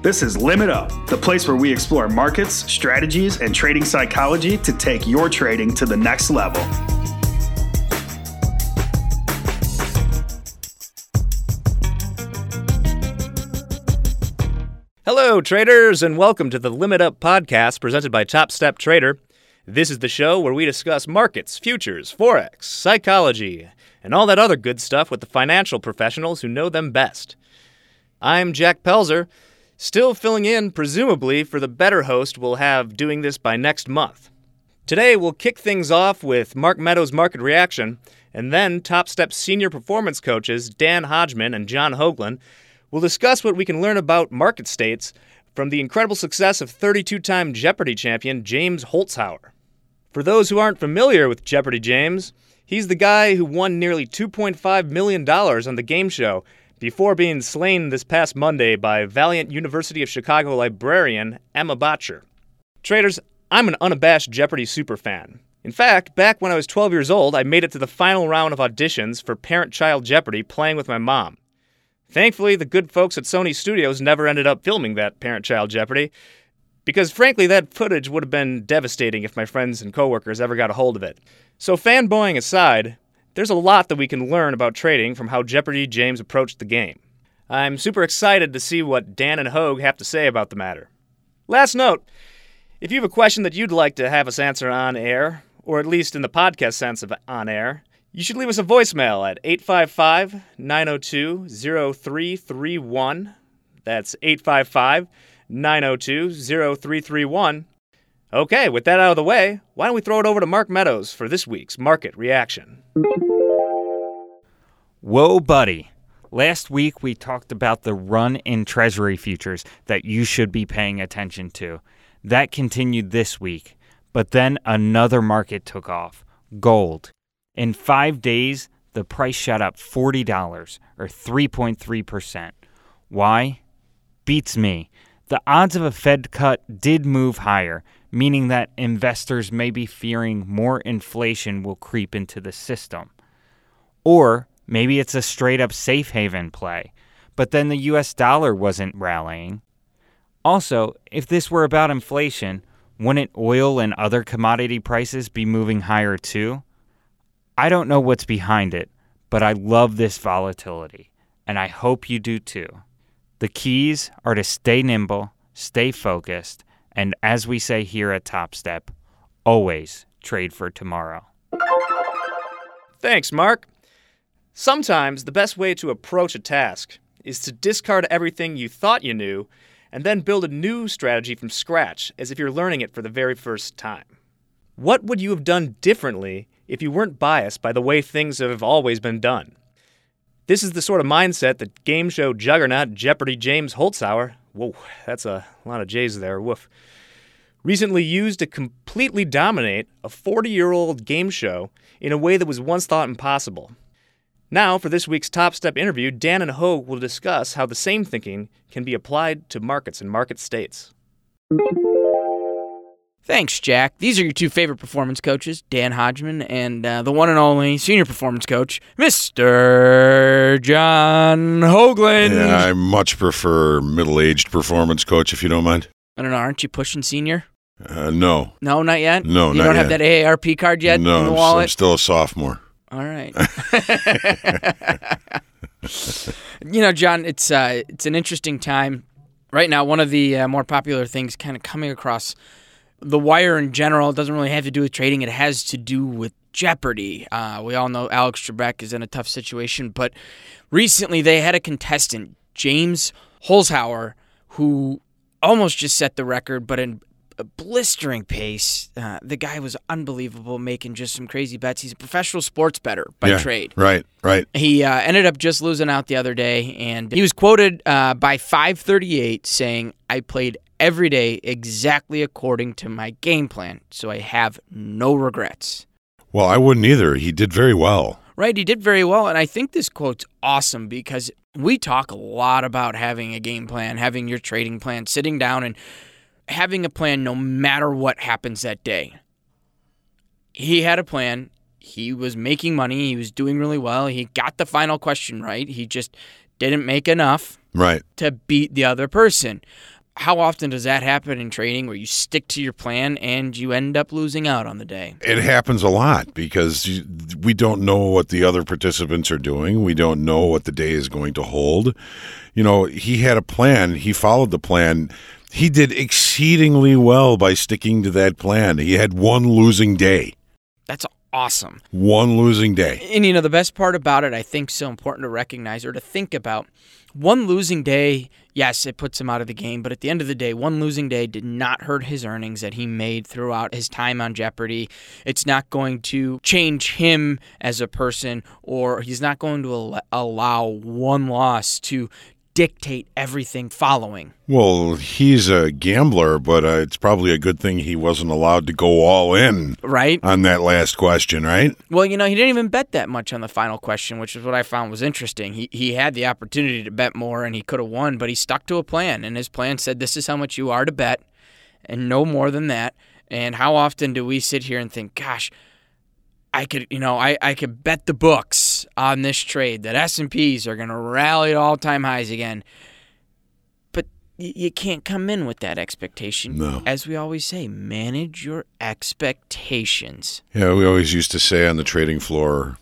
This is Limit Up, the place where we explore markets, strategies, and trading psychology to take your trading to the next level. Hello, traders, and welcome to the Limit Up podcast presented by Top Step Trader. This is the show where we discuss markets, futures, forex, psychology, and all that other good stuff with the financial professionals who know them best. I'm Jack Pelzer Still filling in, presumably, for the better host we'll have doing this by next month. Today, we'll kick things off with Mark Meadows' market reaction, and then Top Step senior performance coaches Dan Hodgman and John Hoagland will discuss what we can learn about market states from the incredible success of 32 time Jeopardy champion James Holzhauer. For those who aren't familiar with Jeopardy James, he's the guy who won nearly $2.5 million on the game show before being slain this past Monday by valiant University of Chicago librarian Emma Boettcher. Traders, I'm an unabashed Jeopardy superfan. In fact, back when I was 12 years old, I made it to the final round of auditions for Parent Child Jeopardy playing with my mom. Thankfully, the good folks at Sony Studios never ended up filming that Parent Child Jeopardy, because frankly, that footage would have been devastating if my friends and coworkers ever got a hold of it. So, fanboying aside, there's a lot that we can learn about trading from how Jeopardy James approached the game. I'm super excited to see what Dan and Hoag have to say about the matter. Last note if you have a question that you'd like to have us answer on air, or at least in the podcast sense of on air, you should leave us a voicemail at 855 902 0331. That's 855 902 0331. Okay, with that out of the way, why don't we throw it over to Mark Meadows for this week's market reaction? Whoa, buddy. Last week we talked about the run in Treasury futures that you should be paying attention to. That continued this week, but then another market took off gold. In five days, the price shot up $40 or 3.3%. Why? Beats me. The odds of a Fed cut did move higher, meaning that investors may be fearing more inflation will creep into the system. Or maybe it's a straight up safe haven play, but then the US dollar wasn't rallying. Also, if this were about inflation, wouldn't oil and other commodity prices be moving higher too? I don't know what's behind it, but I love this volatility, and I hope you do too. The keys are to stay nimble, stay focused, and as we say here at Top Step, always trade for tomorrow. Thanks, Mark. Sometimes the best way to approach a task is to discard everything you thought you knew and then build a new strategy from scratch as if you're learning it for the very first time. What would you have done differently if you weren't biased by the way things have always been done? This is the sort of mindset that game show juggernaut Jeopardy James Holzhauer, whoa, that's a lot of J's there, woof, recently used to completely dominate a 40 year old game show in a way that was once thought impossible. Now, for this week's Top Step interview, Dan and Ho will discuss how the same thinking can be applied to markets and market states. Thanks, Jack. These are your two favorite performance coaches, Dan Hodgman and uh, the one and only senior performance coach, Mr. John Hoagland. Yeah, I much prefer middle aged performance coach, if you don't mind. I don't know. Aren't you pushing senior? Uh, no. No, not yet. No, you not don't have that AARP card yet no, in the I'm, wallet. I'm still a sophomore. All right. you know, John, it's uh, it's an interesting time right now. One of the uh, more popular things, kind of coming across the wire in general, it doesn't really have to do with trading. It has to do with Jeopardy. Uh, we all know Alex Trebek is in a tough situation, but recently they had a contestant, James Holzhauer, who almost just set the record, but in a blistering pace. Uh, the guy was unbelievable, making just some crazy bets. He's a professional sports bettor by yeah, trade. Right, right. He uh, ended up just losing out the other day, and he was quoted uh, by 538 saying, I played every day exactly according to my game plan, so I have no regrets. Well, I wouldn't either. He did very well. Right, he did very well, and I think this quote's awesome because we talk a lot about having a game plan, having your trading plan, sitting down and having a plan no matter what happens that day. He had a plan. He was making money. He was doing really well. He got the final question right. He just didn't make enough. Right. to beat the other person. How often does that happen in trading where you stick to your plan and you end up losing out on the day? It happens a lot because we don't know what the other participants are doing. We don't know what the day is going to hold. You know, he had a plan, he followed the plan. He did exceedingly well by sticking to that plan. He had one losing day. That's awesome. One losing day. And you know, the best part about it, I think, so important to recognize or to think about. One losing day, yes, it puts him out of the game, but at the end of the day, one losing day did not hurt his earnings that he made throughout his time on Jeopardy. It's not going to change him as a person, or he's not going to al- allow one loss to dictate everything following. Well, he's a gambler, but uh, it's probably a good thing he wasn't allowed to go all in Right? on that last question, right? Well, you know, he didn't even bet that much on the final question, which is what I found was interesting. He he had the opportunity to bet more and he could have won, but he stuck to a plan and his plan said this is how much you are to bet and no more than that. And how often do we sit here and think, gosh, I could, you know, I, I could bet the books on this trade that S&Ps are going to rally to all-time highs again. But y- you can't come in with that expectation. No. As we always say, manage your expectations. Yeah, we always used to say on the trading floor,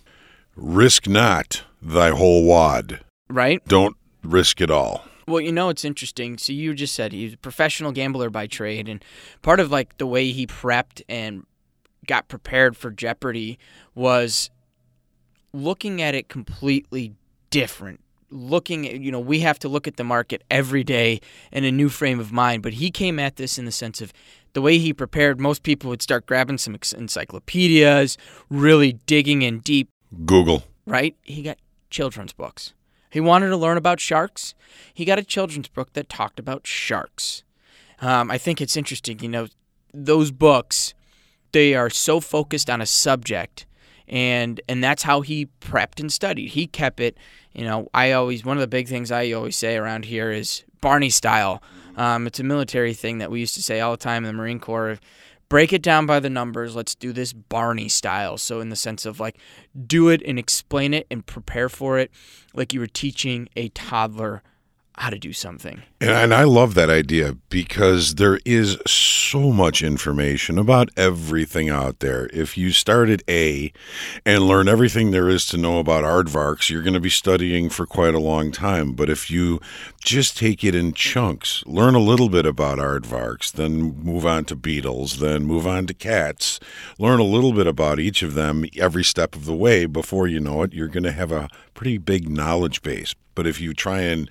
risk not thy whole wad. Right? Don't risk it all. Well, you know, it's interesting. So you just said he's a professional gambler by trade, and part of like the way he prepped and got prepared for Jeopardy was looking at it completely different. Looking at, you know, we have to look at the market every day in a new frame of mind, but he came at this in the sense of the way he prepared. Most people would start grabbing some encyclopedias, really digging in deep, Google. right? He got children's books. He wanted to learn about sharks. He got a children's book that talked about sharks. Um, I think it's interesting, you know, those books, they are so focused on a subject, and and that's how he prepped and studied. He kept it, you know. I always one of the big things I always say around here is Barney style. Um, it's a military thing that we used to say all the time in the Marine Corps. Break it down by the numbers. Let's do this Barney style. So, in the sense of like, do it and explain it and prepare for it like you were teaching a toddler how to do something. And, and I love that idea because there is so much information about everything out there. If you start at A and learn everything there is to know about aardvarks, you're going to be studying for quite a long time. But if you just take it in chunks, learn a little bit about aardvarks, then move on to beetles, then move on to cats, learn a little bit about each of them every step of the way, before you know it, you're going to have a pretty big knowledge base. But if you try and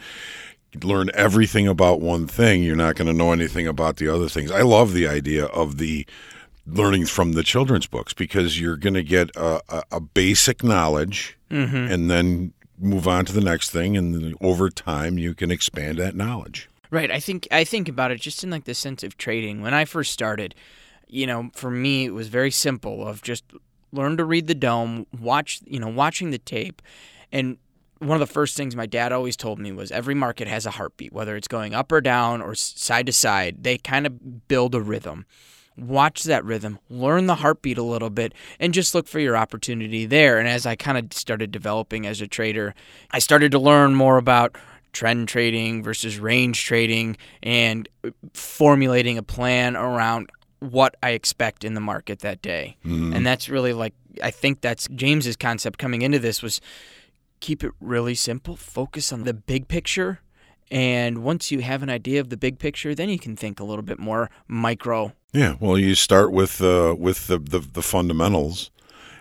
learn everything about one thing, you're not going to know anything about the other things. I love the idea of the learning from the children's books because you're going to get a, a, a basic knowledge mm-hmm. and then move on to the next thing, and over time you can expand that knowledge. Right. I think I think about it just in like the sense of trading. When I first started, you know, for me it was very simple of just learn to read the DOM, watch, you know, watching the tape. And one of the first things my dad always told me was every market has a heartbeat, whether it's going up or down or side to side. They kind of build a rhythm. Watch that rhythm, learn the heartbeat a little bit, and just look for your opportunity there. And as I kind of started developing as a trader, I started to learn more about trend trading versus range trading and uh, formulating a plan around what I expect in the market that day. Mm-hmm. And that's really like I think that's James's concept coming into this was keep it really simple, focus on the big picture, and once you have an idea of the big picture, then you can think a little bit more micro. Yeah, well, you start with uh, with the, the the fundamentals,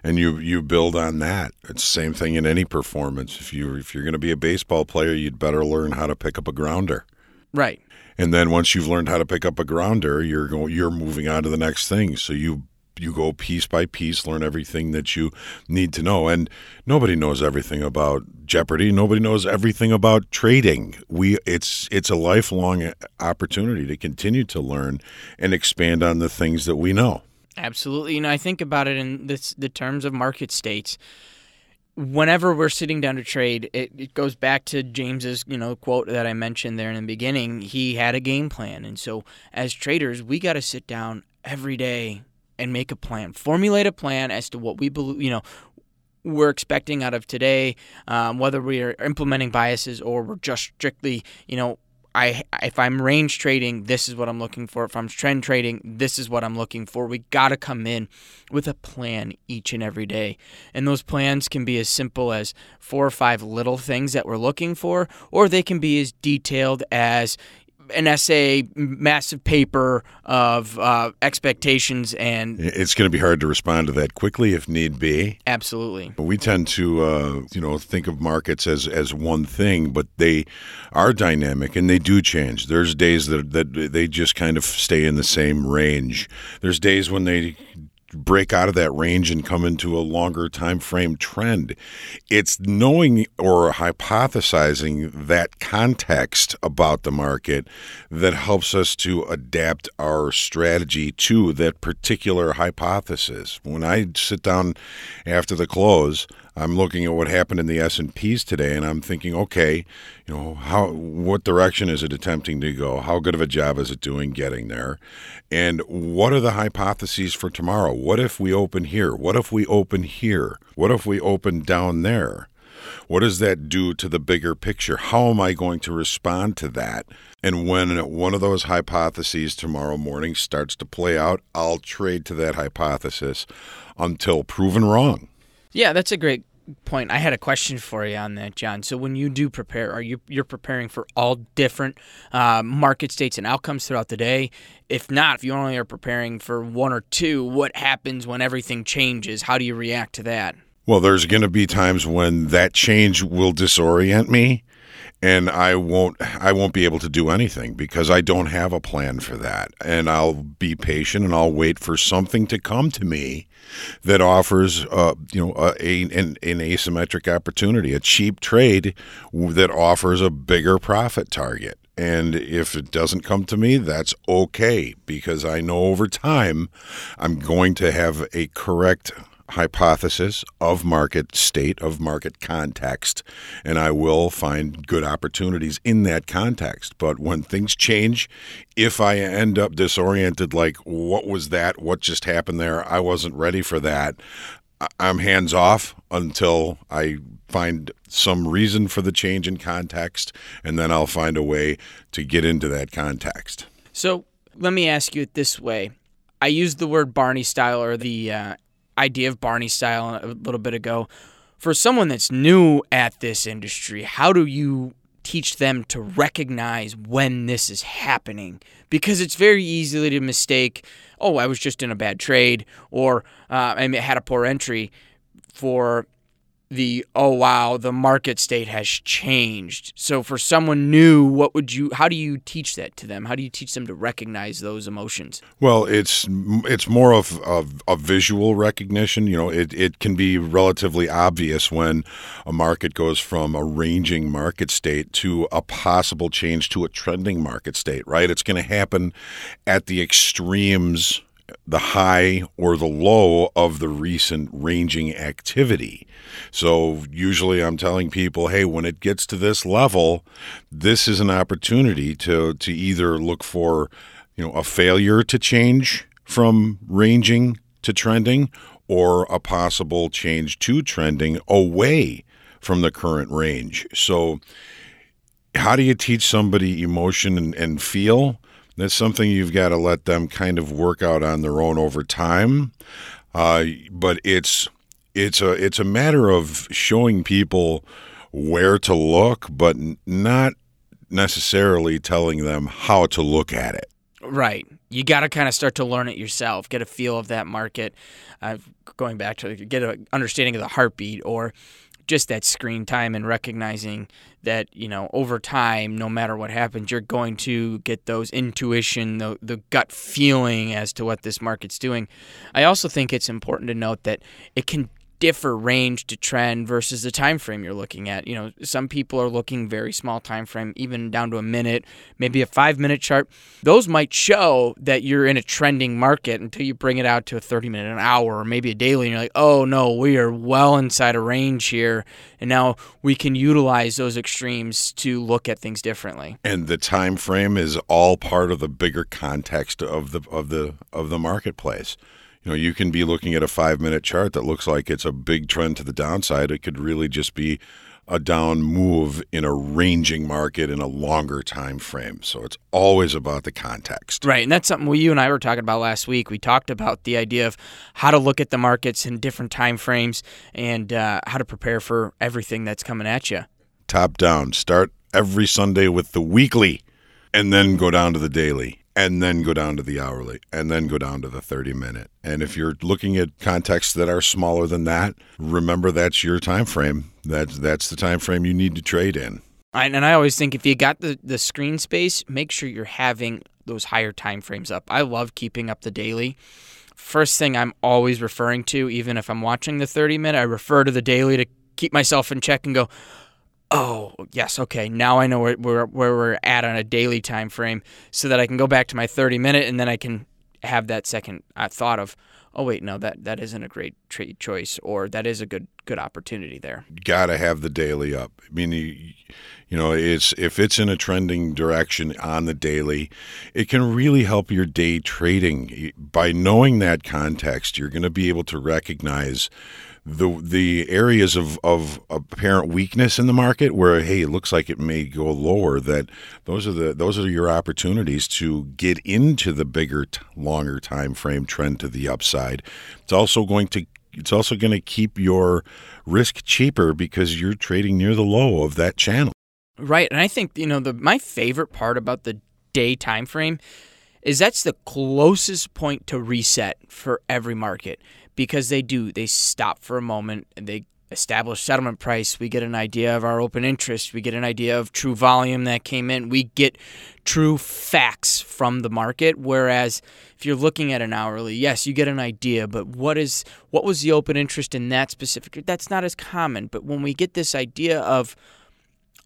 and you you build on that. It's the same thing in any performance. If you if you're going to be a baseball player, you'd better learn how to pick up a grounder. Right. And then once you've learned how to pick up a grounder, you're going you're moving on to the next thing. So you you go piece by piece, learn everything that you need to know. And nobody knows everything about Jeopardy. Nobody knows everything about trading. We it's it's a lifelong opportunity to continue to learn and expand on the things that we know. Absolutely. and I think about it in this, the terms of market states. Whenever we're sitting down to trade, it, it goes back to James's, you know, quote that I mentioned there in the beginning. He had a game plan, and so as traders, we got to sit down every day and make a plan, formulate a plan as to what we believe, you know, we're expecting out of today, um, whether we are implementing biases or we're just strictly, you know, I if I'm range trading, this is what I'm looking for. If I'm trend trading, this is what I'm looking for. We got to come in with a plan each and every day. And those plans can be as simple as four or five little things that we're looking for, or they can be as detailed as an essay, massive paper of uh, expectations, and It's going to be hard to respond to that quickly if need be. absolutely. We tend to, uh, you know, think of markets as, as one thing, but they are dynamic and they do change. There's days that that they just kind of stay in the same range. There's days when they break out of that range and come into a longer time frame trend. It's knowing or hypothesizing that context about the market that helps us to adapt our strategy to that particular hypothesis. When I sit down after the close, I'm looking at what happened in the S&Ps today and I'm thinking, okay, you know, how what direction is it attempting to go? How good of a job is it doing getting there? And what are the hypotheses for tomorrow? What if we open here? What if we open here? What if we open down there? What does that do to the bigger picture? How am I going to respond to that? And when one of those hypotheses tomorrow morning starts to play out, I'll trade to that hypothesis until proven wrong. Yeah, that's a great point. I had a question for you on that, John. So when you do prepare, are you you're preparing for all different uh, market states and outcomes throughout the day? If not, if you only are preparing for one or two, what happens when everything changes? How do you react to that? Well, there's going to be times when that change will disorient me and I won't I won't be able to do anything because I don't have a plan for that. And I'll be patient and I'll wait for something to come to me that offers uh, you know a, a an, an asymmetric opportunity, a cheap trade that offers a bigger profit target. And if it doesn't come to me, that's okay because I know over time I'm going to have a correct hypothesis of market state, of market context, and I will find good opportunities in that context. But when things change, if I end up disoriented, like what was that? What just happened there? I wasn't ready for that. I'm hands off until I find some reason for the change in context, and then I'll find a way to get into that context. So let me ask you it this way. I used the word Barney style or the uh, idea of Barney style a little bit ago. For someone that's new at this industry, how do you teach them to recognize when this is happening? Because it's very easy to mistake, oh, I was just in a bad trade or uh, I had a poor entry for the oh wow the market state has changed so for someone new what would you how do you teach that to them how do you teach them to recognize those emotions Well, it's it's more of, a visual recognition. You know, it, it can be relatively obvious when a market goes from a ranging market state to a possible change to a trending market state. Right? It's going to happen at the extremes, the high or the low of the recent ranging activity. So usually I'm telling people, hey, when it gets to this level, this is an opportunity to to either look for you know a failure to change from ranging to trending or a possible change to trending away from the current range so how do you teach somebody emotion and, and feel that's something you've got to let them kind of work out on their own over time uh, but it's it's a it's a matter of showing people where to look but not necessarily telling them how to look at it Right. You got to kind of start to learn it yourself, get a feel of that market. Uh, going back to get an understanding of the heartbeat or just that screen time and recognizing that, you know, over time, no matter what happens, you're going to get those intuition, the, the gut feeling as to what this market's doing. I also think it's important to note that it can differ range to trend versus the time frame you're looking at. You know, some people are looking very small time frame, even down to a minute, maybe a five minute chart. Those might show that you're in a trending market until you bring it out to a 30 minute, an hour, or maybe a daily, and you're like, oh no, we are well inside a range here, and now we can utilize those extremes to look at things differently. and the time frame is all part of the bigger context of the of the of the marketplace You know, you can be looking at a five minute chart that looks like it's a big trend to the downside. It could really just be a down move in a ranging market in a longer time frame. So it's always about the context. Right, and that's something we, you and I were talking about last week. We talked about the idea of how to look at the markets in different time frames and uh, how to prepare for everything that's coming at you. Top down. Start every Sunday with the weekly and then go down to the daily and then go down to the hourly and then go down to the 30 minute and if you're looking at contexts that are smaller than that remember that's your time frame that's that's the time frame you need to trade in. And i always think if you got the, the screen space make sure you're having those higher time frames up. I love keeping up the daily. First thing i'm always referring to even if i'm watching the 30 minute i refer to the daily to keep myself in check and go oh yes okay now i know where, where, where we're at on a daily time frame so that i can go back to my 30 minute and then i can have that second uh, thought of oh wait no that that isn't a great trade choice or that is a good good opportunity there. Got to have the daily up. I mean you, you know it's if it's in a trending direction on the daily it can really help your day trading. By knowing that context you're going to be able to recognize the the areas of, of apparent weakness in the market where hey it looks like it may go lower that those are the those are your opportunities to get into the bigger longer time frame trend to the upside. It's also going to it's also going to keep your risk cheaper because you're trading near the low of that channel right and i think you know the my favorite part about the day time frame is that's the closest point to reset for every market because they do. They stop for a moment and they establish settlement price. We get an idea of our open interest. We get an idea of true volume that came in. We get true facts from the market. Whereas if you're looking at an hourly, yes, you get an idea, but what is what was the open interest in that specific? That's not as common. But when we get this idea of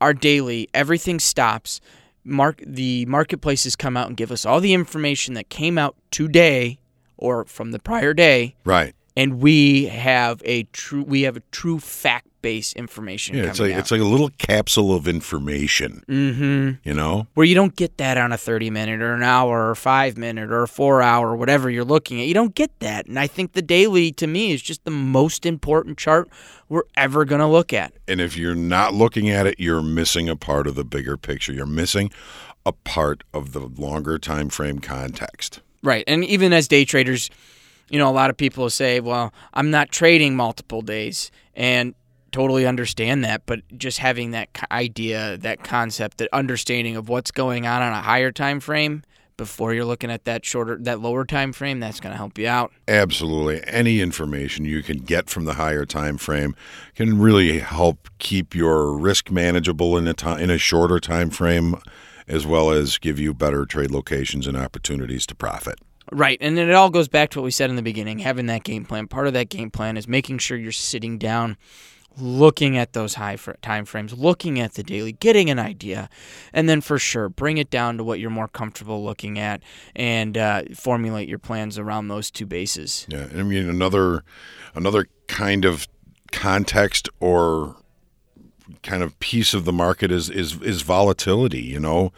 our daily, everything stops. Mark the marketplaces come out and give us all the information that came out today or from the prior day. Right and we have a true we have a true fact based information. Yeah, it's like out. it's like a little capsule of information. Mm-hmm. You know, where you don't get that on a thirty minute or an hour or five minute or a four hour or whatever you're looking at. You don't get that, and I think the daily to me is just the most important chart we're ever going to look at. And if you're not looking at it, you're missing a part of the bigger picture. You're missing a part of the longer time frame context. Right, and even as day traders you know, a lot of people say, well, I'm not trading multiple days. And totally understand that. But just having that idea, that concept, that understanding of what's going on on a higher time frame before you're looking at that shorter that lower time frame that's going to help you out absolutely any information you can get from the higher time frame can really help keep your risk manageable in a in a shorter time frame as well as give you better trade locations and opportunities to profit Right. And it all goes back to what we said in the beginning having that game plan. Part of that game plan is making sure you're sitting down, looking at those high time frames, looking at the daily, getting an idea, and then for sure bring it down to what you're more comfortable looking at and uh, formulate your plans around those two bases. Yeah. And I mean, another, another kind of context or kind of piece of the market is is is volatility. You know,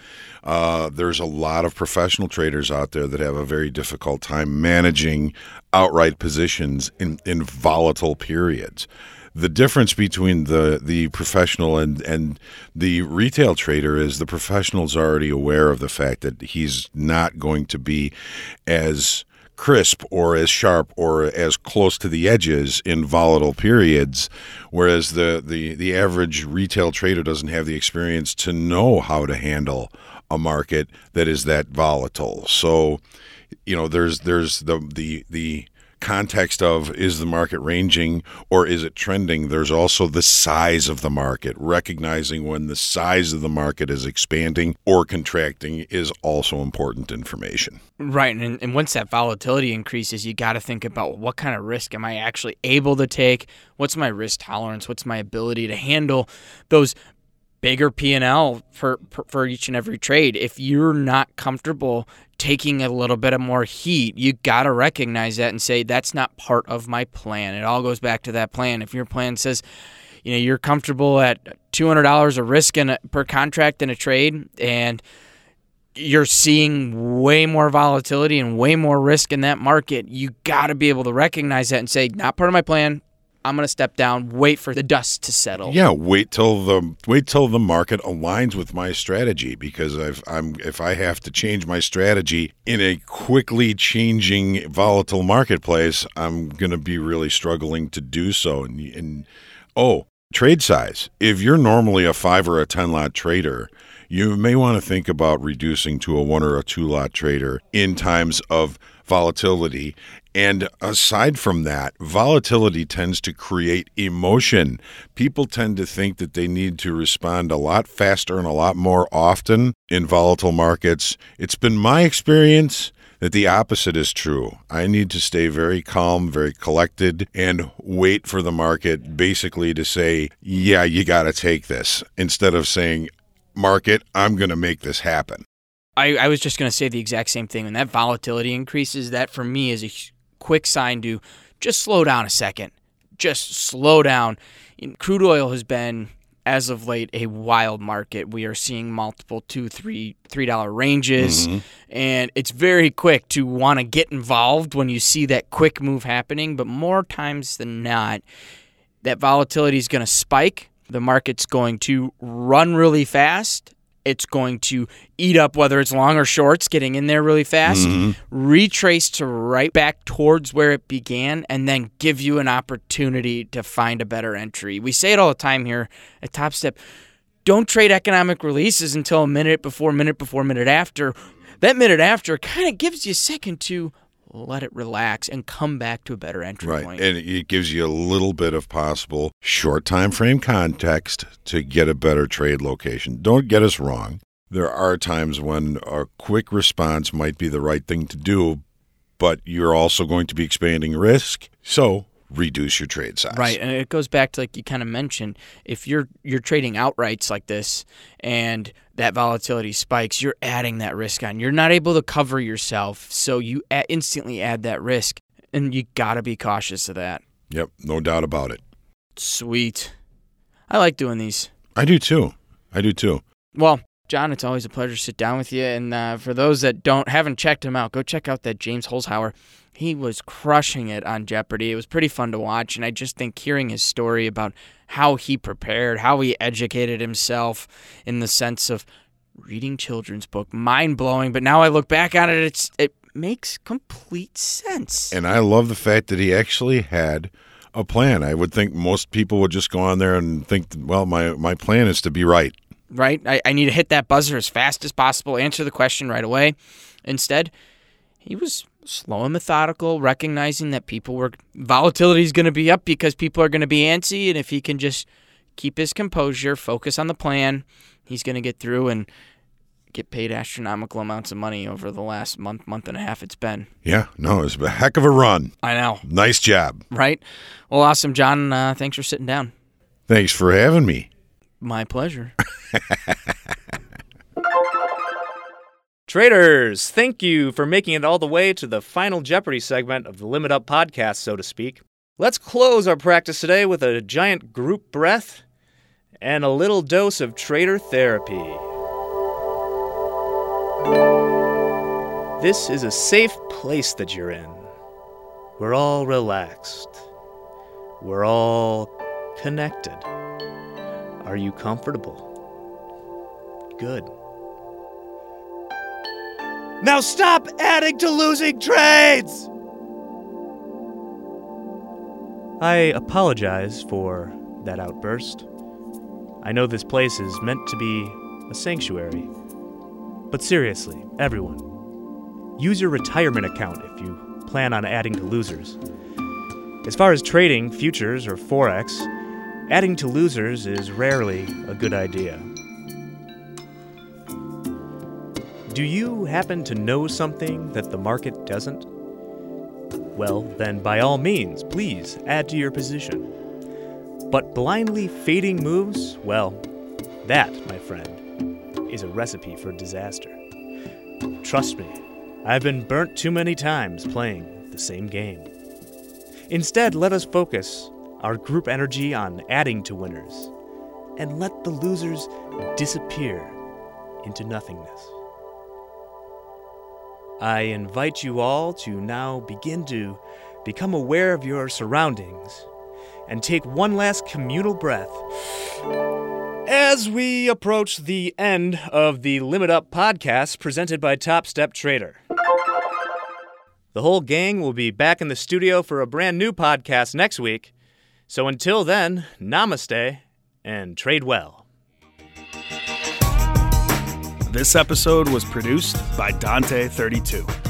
uh, there's a lot of professional traders out there that have a very difficult time managing outright positions in in volatile periods. The difference between the the professional and and the retail trader is the professional's already aware of the fact that he's not going to be as crisp or as sharp or as close to the edges in volatile periods whereas the, the, the average retail trader doesn't have the experience to know how to handle a market that is that volatile. So you know there's there's the the the context of is the market ranging or is it trending, there's also the size of the market. Recognizing when the size of the market is expanding or contracting is also important information. Right. And, and once that volatility increases, you got to think about what kind of risk am I actually able to take? What's my risk tolerance? What's my ability to handle those bigger P&L for, for, for each and every trade. If you're not comfortable taking a little bit of more heat, you got to recognize that and say that's not part of my plan. It all goes back to that plan. If your plan says, you know, you're comfortable at $200 of risk in a, per contract in a trade and you're seeing way more volatility and way more risk in that market, you got to be able to recognize that and say, not part of my plan. I'm going to step down, wait for the dust to settle. Yeah, wait till the wait till the market aligns with my strategy because I've, I'm if I have to change my strategy in a quickly changing volatile marketplace, I'm going to be really struggling to do so. And, and oh, trade size. If you're normally a five or a ten lot trader, you may want to think about reducing to a one or a two lot trader in times of volatility. And aside from that, volatility tends to create emotion. People tend to think that they need to respond a lot faster and a lot more often in volatile markets. It's been my experience that the opposite is true. I need to stay very calm, very collected, and wait for the market basically to say, yeah, you got to take this, instead of saying, market, I'm going to make this happen. I, I was just going to say the exact same thing. When that volatility increases, that for me is a quick sign to just slow down a second. Just slow down. Crude oil has been, as of late, a wild market. We are seeing multiple two, three, three dollar ranges, mm-hmm. and it's very quick to want to get involved when you see that quick move happening. But more times than not, that volatility is going to spike. The market's going to run really fast it's going to eat up whether it's long or shorts, getting in there really fast, mm-hmm. retrace to right back towards where it began, and then give you an opportunity to find a better entry. We say it all the time here at Top Step. Don't trade economic releases until a minute before, minute before, minute after. That minute after kind of gives you a second to let it relax and come back to a better entry right. point. And it gives you a little bit of possible short time frame context to get a better trade location. Don't get us wrong. There are times when a quick response might be the right thing to do, but you're also going to be expanding risk. So reduce your trade size. Right, and it goes back to like you kind of mentioned, if you're you're trading outrights like this and that volatility spikes, you're adding that risk on. You're not able to cover yourself, so you instantly add that risk, and you got to be cautious of that. Yep, no doubt about it. Sweet. I like doing these. I do too. I do too. Well, John, it's always a pleasure to sit down with you. And uh, for those that don't haven't checked him out, go check out that James Holzhauer he was crushing it on Jeopardy. It was pretty fun to watch, and I just think hearing his story about how he prepared, how he educated himself in the sense of reading children's book, mind blowing. But now I look back on it, it's it makes complete sense. And I love the fact that he actually had a plan. I would think most people would just go on there and think, well, my my plan is to be right. Right. I, I need to hit that buzzer as fast as possible, answer the question right away. Instead, he was slow and methodical, recognizing that people were volatility is going to be up because people are going to be antsy, and if he can just keep his composure, focus on the plan, he's going to get through and get paid astronomical amounts of money over the last month, month and a half it's been. Yeah, no, it's a heck of a run. I know. Nice job. Right? Well, awesome, John. Uh, thanks for sitting down. Thanks for having me. My pleasure. Traders, thank you for making it all the way to the final Jeopardy segment of the Limit Up podcast, so to speak. Let's close our practice today with a giant group breath and a little dose of trader therapy. This is a safe place that you're in. We're all relaxed. We're all connected. Are you comfortable? Good. Now stop adding to losing trades! I apologize for that outburst. I know this place is meant to be a sanctuary. But seriously, everyone, use your retirement account if you plan on adding to losers. As far as trading futures or Forex, adding to losers is rarely a good idea. Do you happen to know something that the market doesn't? Well, then by all means, please add to your position. But blindly fading moves, well, that, my friend, is a recipe for disaster. Trust me, I've been burnt too many times playing the same game. Instead, let us focus our group energy on adding to winners and let the losers disappear into nothingness. I invite you all to now begin to become aware of your surroundings and take one last communal breath as we approach the end of the Limit Up podcast presented by Top Step Trader. The whole gang will be back in the studio for a brand new podcast next week. So until then, namaste and trade well. This episode was produced by Dante32.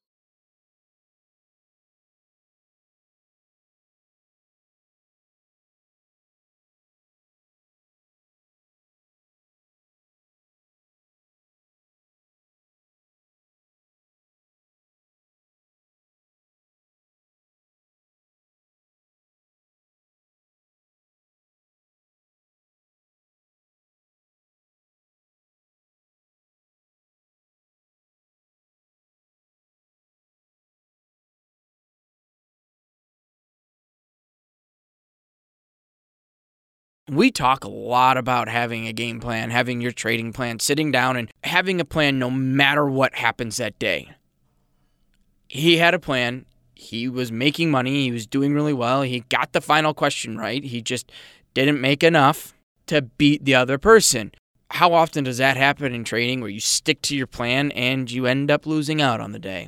We talk a lot about having a game plan, having your trading plan, sitting down and having a plan no matter what happens that day. He had a plan. He was making money. He was doing really well. He got the final question right. He just didn't make enough to beat the other person. How often does that happen in trading where you stick to your plan and you end up losing out on the day?